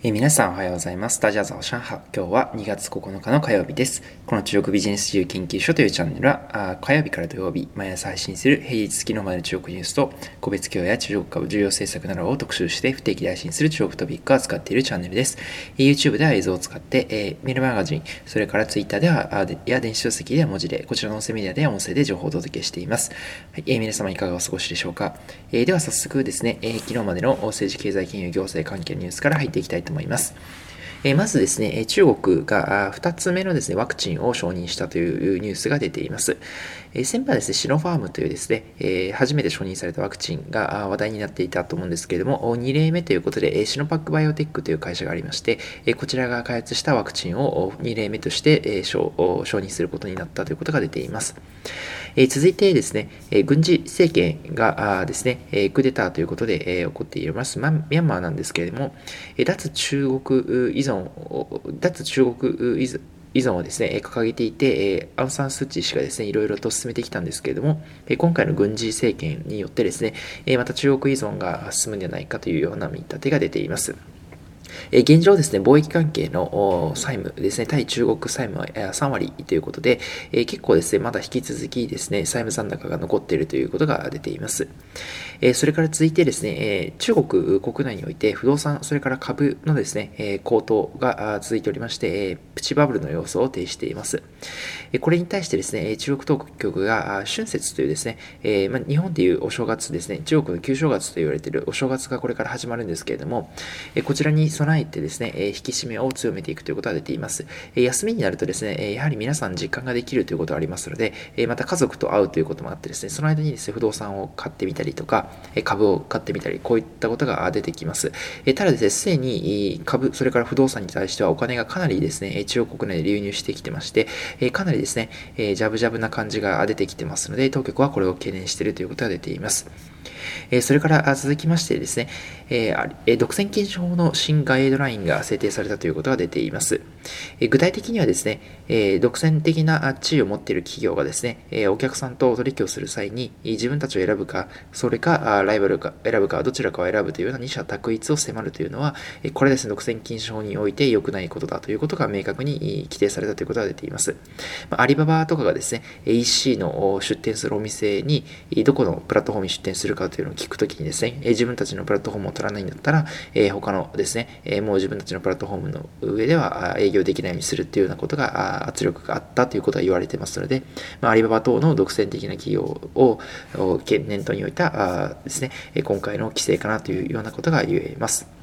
え、皆さんおはようございます。ダジャザオ上海。今日は2月9日の火曜日です。この中国ビジネス自由研究所というチャンネルは、あ火曜日から土曜日、毎朝配信する平日月の前の中国ニュースと、個別教養や中国株重要政策などを特集して不定期で配信する中国トピックを扱っているチャンネルです。えー、YouTube では映像を使って、えー、メールマガジン、それから Twitter では、あや電子書籍では文字で、こちらの音声メディアでは音声で情報をお届けしています。はいえー、皆様いかがお過ごしでしょうか。え、では早速ですね、え、昨日までの政治経済金融行政関係のニュースから入っていきたいと思います。えまずですね、中国が2つ目のですね、ワクチンを承認したというニュースが出ています。え先般ですね、シノファームというですね、え初めて承認されたワクチンが話題になっていたと思うんですけれども、2例目ということで、シノパックバイオテックという会社がありまして、こちらが開発したワクチンを2例目として承認することになったということが出ています。え続いてですね、え軍事政権がですね、えクーデターということで、え起こっています、ミャンマーなんですけれども、え脱中国依存、脱中国依存依存をですね、掲げていて、アウン・サン・スー・チー氏がですね、いろいろと進めてきたんですけれども、今回の軍事政権によってですね、また中国依存が進むんじゃないかというような見立てが出ています。現状ですね、貿易関係の債務ですね、対中国債務は3割ということで、結構ですね、まだ引き続きですね、債務残高が残っているということが出ています。えそれから続いてですね、え中国国内において不動産、それから株のですね、え高騰が続いておりまして、えプチバブルの様相を呈しています。えこれに対してですね、中国当局が春節というですね、えま日本でいうお正月ですね、中国の旧正月と言われているお正月がこれから始まるんですけれども、えこちらに備えてですね、引き締めを強めていくということが出ています。休みになるとですね、やはり皆さん実感ができるということがありますので、また家族と会うということもあってですね、その間にですね、不動産を買ってみたりとか、株を買ってみたり、こういったことが出てきます。ただですね、すでに株、それから不動産に対してはお金がかなりですね、中国国内で流入してきてまして、かなりですね、ジャブジャブな感じが出てきてますので、当局はこれを懸念しているということが出ています。えそれから続きましてですね、え独占禁止法の新ガイドラインが制定されたということが出ています。え具体的にはですね、え独占的な地位を持っている企業がですね、えお客さんと取引をする際に自分たちを選ぶか、それかライバルか選ぶか、どちらかを選ぶというような二者択一を迫るというのは、これですね、独占禁止法において良くないことだということが明確に規定されたということが出ています。まアリババとかがですね、EC の出店するお店にどこのプラットフォームに出店するかというのを聞くときにですね、え自分たちのプラットフォームを取らないんだったら、え他のですね、えもう自分たちのプラットフォームの上では営業できないようにするっていうようなことが圧力があったということが言われてますので、まあ、アリババ等の独占的な企業を念頭に置いたあですね、今回の規制かなというようなことが言えます。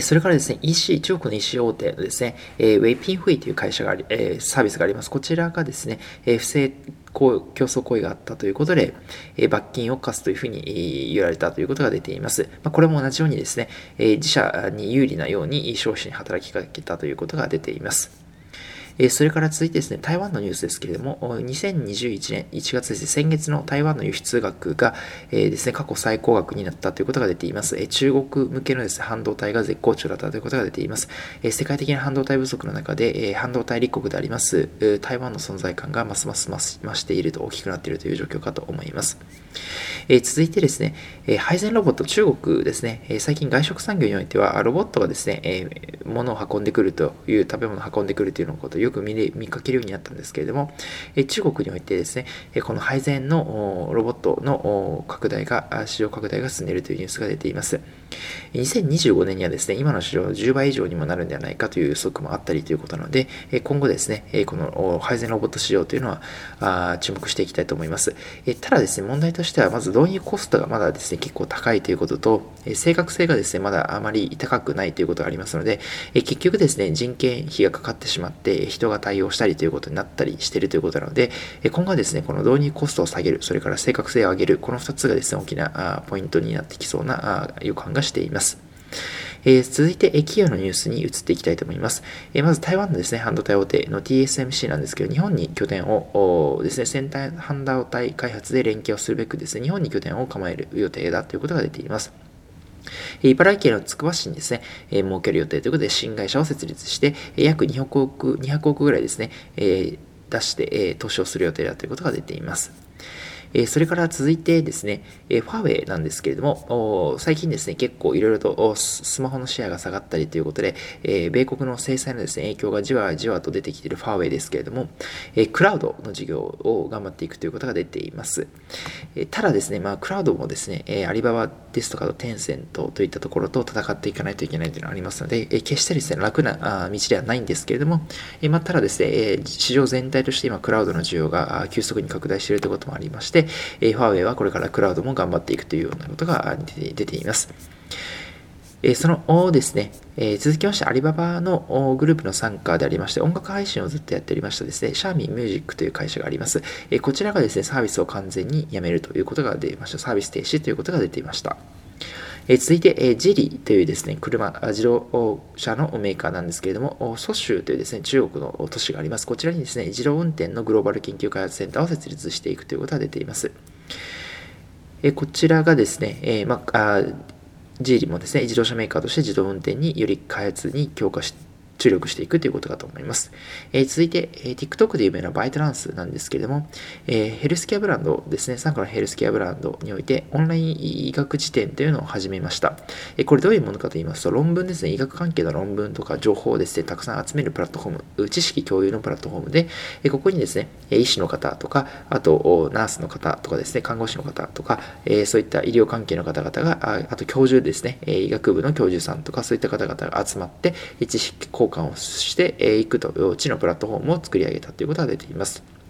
それからですね、EC、中国の EC 大手のですね、ウェイピンフイという会社があり、サービスがあります。こちらがですね、不正競争行為があったということで、え罰金を課すというふうに言われたということが出ています。まこれも同じようにですね、え自社に有利なように消費者に働きかけたということが出ています。えそれから続いてですね、台湾のニュースですけれども、2021年1月ですね、先月の台湾の輸出額が、えですね、過去最高額になったということが出ています。え中国向けのですね、半導体が絶好調だったということが出ています。え世界的な半導体不足の中で、え半導体立国であります、台湾の存在感がますます増していると、大きくなっているという状況かと思います。え続いてですね、え配膳ロボット、中国ですね、え最近外食産業においては、ロボットがですね、え物を運んでくるという、食べ物を運んでくるというのことよく見見かけるようになったんですけれども、え中国においてですね、この配膳のロボットの拡大が、市場拡大が進んでいるというニュースが出ています。2025年にはですね、今の市場の10倍以上にもなるんではないかという予測もあったりということなので、今後ですね、この配膳ロボット市場というのは注目していきたいと思います。ただですね、問題としては、まず導入コストがまだですね、結構高いということと、正確性がですね、まだあまり高くないということがありますので、結局ですね、人件費がかかってしまって、人が対応したりということになったりしているということなので、今後はですね、この導入コストを下げる、それから正確性を上げる、この2つがですね、大きなポイントになってきそうな予感がしています。えー、続いて、企業のニュースに移っていきたいと思います。えー、まず台湾のですね、半導体大手の TSMC なんですけど、日本に拠点をですね、先端半導体開発で連携をするべくですね、日本に拠点を構える予定だということが出ています。茨城県のつくば市にですね、えー、設ける予定ということで、新会社を設立して、約200億 ,200 億ぐらいですね、えー、出して、えー、投資をする予定だということが出ています。えそれから続いてですね、えファーウェイなんですけれども、最近ですね、結構いろいろとスマホのシェアが下がったりということで、え米国の制裁のですね、影響がじわじわと出てきているファーウェイですけれども、えクラウドの事業を頑張っていくということが出ています。えただですね、まあ、クラウドもですね、えアリババですとかテンセントといったところと戦っていかないといけないというのがありますので、え決してですね、楽な道ではないんですけれども、えまあ、ただですね、え市場全体として今、クラウドの需要が急速に拡大しているということもありまして、でえファーウェイはこれからクラウドも頑張っていくというようなことが出ています。えそのですね、え続きましてアリババのグループの参加でありまして、音楽配信をずっとやっておりましたですね、シャーミーミュージックという会社があります。えこちらがですね、サービスを完全にやめるということが出ました。サービス停止ということが出ていました。え続いて、えジリーというですね、車、自動車のメーカーなんですけれども、蘇州というですね、中国の都市があります。こちらにですね、自動運転のグローバル研究開発センターを設立していくということが出ています。えこちらがですね、えーまあ、ジーリもですね、自動車メーカーとして自動運転により開発に強化して注力していくということかと思います。え、続いて、え、TikTok で有名なバイトランスなんですけれども、え、ヘルスケアブランドですね、参加のヘルスケアブランドにおいて、オンライン医学辞典というのを始めました。えこれどういうものかと言いますと、論文ですね、医学関係の論文とか情報をですね、たくさん集めるプラットフォーム、知識共有のプラットフォームで、えここにですね、医師の方とか、あと、ナースの方とかですね、看護師の方とか、えそういった医療関係の方々が、ああと教授ですね、医学部の教授さんとか、そういった方々が集まって、知識交換をしていくと、地のプラットフォームを作り上げたということが出ています。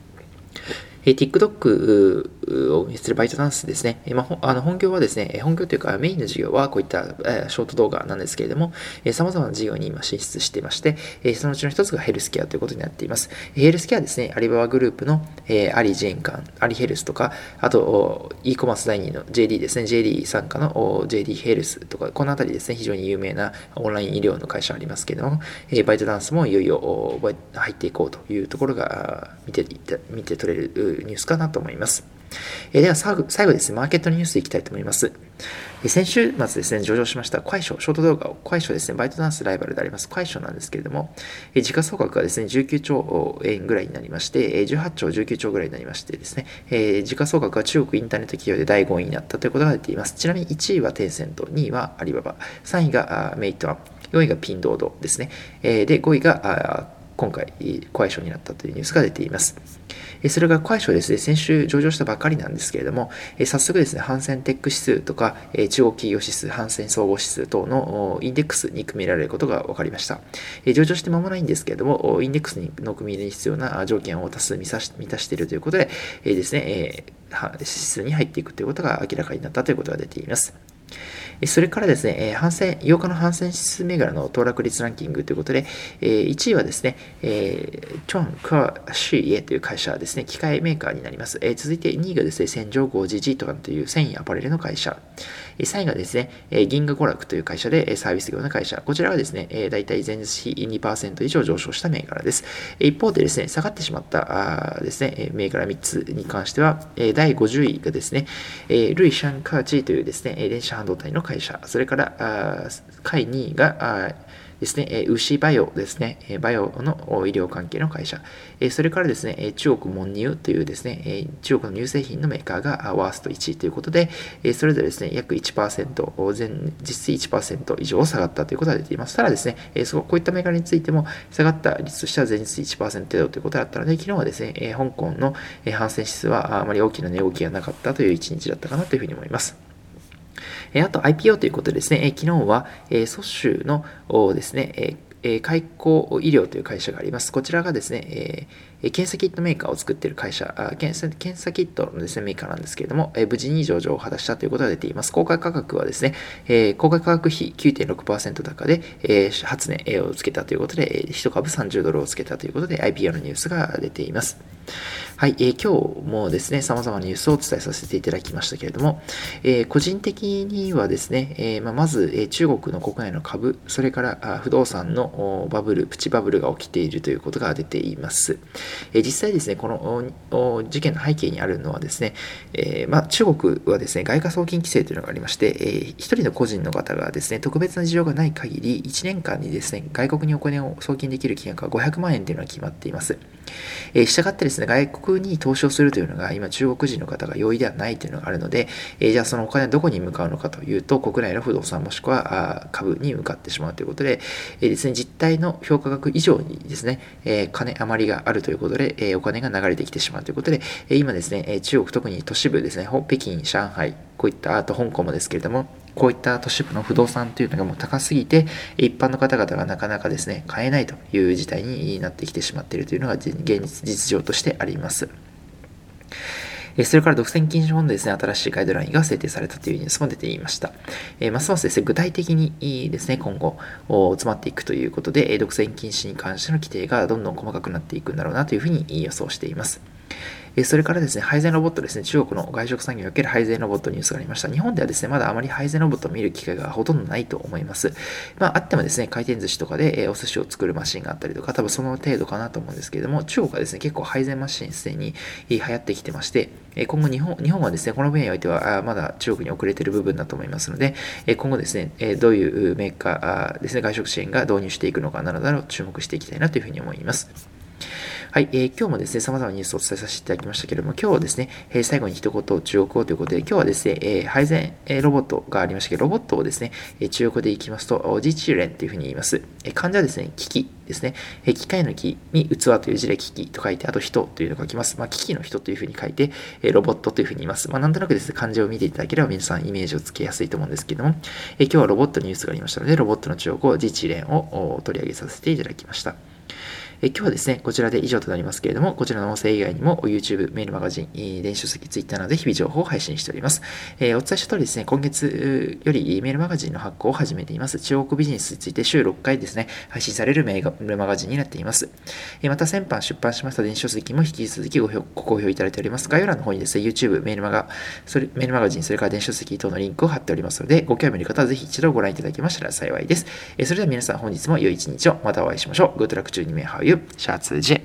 え TikTok を運営するバイトダンスですね。えまあ、あの本業はですね、本業というかメインの事業はこういった、えショート動画なんですけれども、え様々な事業に今進出していまして、えそのうちの一つがヘルスケアということになっています。ヘルスケアですね、アリババグループの、えアリジェンカン、アリヘルスとか、あと e コマース第2の JD ですね、JD 参加の JD ヘルスとか、このあたりですね、非常に有名なオンライン医療の会社ありますけれども、えバイトダンスもいよいよ入っていこうというところが見て見て取れるニュースかなと思います。えでは最後ですね、マーケットニュースいきたいと思います。え先週末ですね、上場しました、快イショート動画を、快イショですね、バイトダンスライバルであります、快イショなんですけれども、え時価総額がですね、19兆円ぐらいになりまして、え18兆、19兆ぐらいになりましてですね、え時価総額は中国インターネット企業で第5位になったということが出ています。ちなみに1位はテンセント、2位はアリババ、3位がメイトワン、4位がピンドードですね、えで、5位が今回、快イショになったというニュースが出ています。それが快書ですね、先週上場したばかりなんですけれども、早速ですね、ハンセンテック指数とか、中国企業指数、ハンセン総合指数等のインデックスに組みられることが分かりました。上場して間もないんですけれども、インデックスの組み入れに必要な条件を多数満たしているということで、ですね、指数に入っていくということが明らかになったということが出ています。それからですね、反戦、8日の反戦指数銘柄の騰落率ランキングということで、1位はですね、チョン・クア・シーエという会社ですね、機械メーカーになります。続いて2位がですね、戦場ゴージジートンという繊維アパレルの会社。3位がですね、銀河娯楽という会社でサービス業の会社。こちらはですね、大体前日比2%以上上昇した銘柄です。一方でですね、下がってしまったですね、銘柄3つに関しては、第50位がですね、ルイ・シャン・カーチーというですね、電子半導体の会社。会社それから、下位2位が、ですね、え牛バイオですね、えバイオの医療関係の会社、えそれからですね、え中国モンニューというですね、え中国の乳製品のメーカーがワースト1位ということで、えそれぞれですね、約1%、全実質1%以上下がったということが出ています。ただですね、えそこういったメーカーについても下がった率としては前日1%程度ということだったので、昨日はですね、え香港の反戦指数はあまり大きな値動きがなかったという一日だったかなというふうに思います。あと IPO ということでですね、昨日は、蘇州のですね、開口医療という会社があります。こちらがですね、検査キットメーカーを作っている会社、検査検査キットのです、ね、メーカーなんですけれども、無事に上場を果たしたということが出ています。公開価格はですね、公開価格比9.6%高で、初値をつけたということで、1株30ドルをつけたということで、IPO のニュースが出ています。はい、えー、今日もですね、様々なニュースをお伝えさせていただきましたけれども、えー、個人的にはですね、えー、まあ、まず、え中国の国内の株、それからあ不動産のバブル、プチバブルが起きているということが出ています。え実際ですね、この事件の背景にあるのはですね、えまあ、中国はですね、外貨送金規制というのがありまして、えー、1人の個人の方がですね、特別な事情がない限り、1年間にですね、外国にお金を送金できる金額は500万円というのが決まっています。えー、したがってですね、外国国に投資をするというのが今中国人の方が容易ではないというのがあるので、えー、じゃあそのお金はどこに向かうのかというと国内の不動産もしくは株に向かってしまうということで、えー、ですね、実態の評価額以上にですね、え、金余りがあるということで、え、お金が流れてきてしまうということで、え、今ですね、中国特に都市部ですね、北京、上海、こういったあと香港もですけれども、こういった都市部の不動産というのがもう高すぎて、一般の方々がなかなかですね、買えないという事態になってきてしまっているというのが現実実情としてあります。それから独占禁止法のですね、新しいガイドラインが制定されたというニュースも出ていました。えますますですね、具体的にですね、今後、詰まっていくということで、独占禁止に関しての規定がどんどん細かくなっていくんだろうなというふうに予想しています。えそれからですね、配膳ロボットですね、中国の外食産業における配膳ロボットニュースがありました。日本ではですね、まだあまり配膳ロボットを見る機会がほとんどないと思います。まあ、あってもですね、回転寿司とかで、えお寿司を作るマシンがあったりとか、多分その程度かなと思うんですけれども、中国はですね、結構配膳マシンすでに流行ってきてまして、今後日本日本はですね、この分野においてはまだ中国に遅れている部分だと思いますので、今後ですね、どういうメーカーですね、外食支援が導入していくのかなどなど注目していきたいなというふうに思います。はい、えー、今日もですね、様々なニュースをお伝えさせていただきましたけれども、今日はですね、えー、最後に一言中国語ということで、今日はですね、えー、配膳、えー、ロボットがありましたけど、ロボットをですね、えー、中国語で言いますと、自治連というふうに言います。えー、漢字はですね、危機ですね、え、機械の木に器という字で機器と書いて、あと人というのが書きます。まあ、機器の人というふうに書いて、え、ロボットというふうに言います。まあ、なんとなくですね、漢字を見ていただければ皆さんイメージをつけやすいと思うんですけども、えー、今日はロボットニュースがありましたので、ロボットの中国語自治連を取り上げさせていただきました。え今日はですね、こちらで以上となりますけれども、こちらの音声以外にも YouTube、メールマガジン、電子書籍、Twitter などで日々情報を配信しております。えー、お伝えした通りですね、今月よりメールマガジンの発行を始めています。中国ビジネスについて週6回ですね、配信されるメールマガジンになっています。えー、また先般出版しました電子書籍も引き続きごご好評いただいております。概要欄の方にですね、YouTube、メールマガ、それメールマガジン、それから電子書籍等のリンクを貼っておりますので、ご興味の方はぜひ一度ご覧いただけましたら幸いです。え、それでは皆さん本日も良い一日をまたお会いしましょう。Good luck to you, シャツジ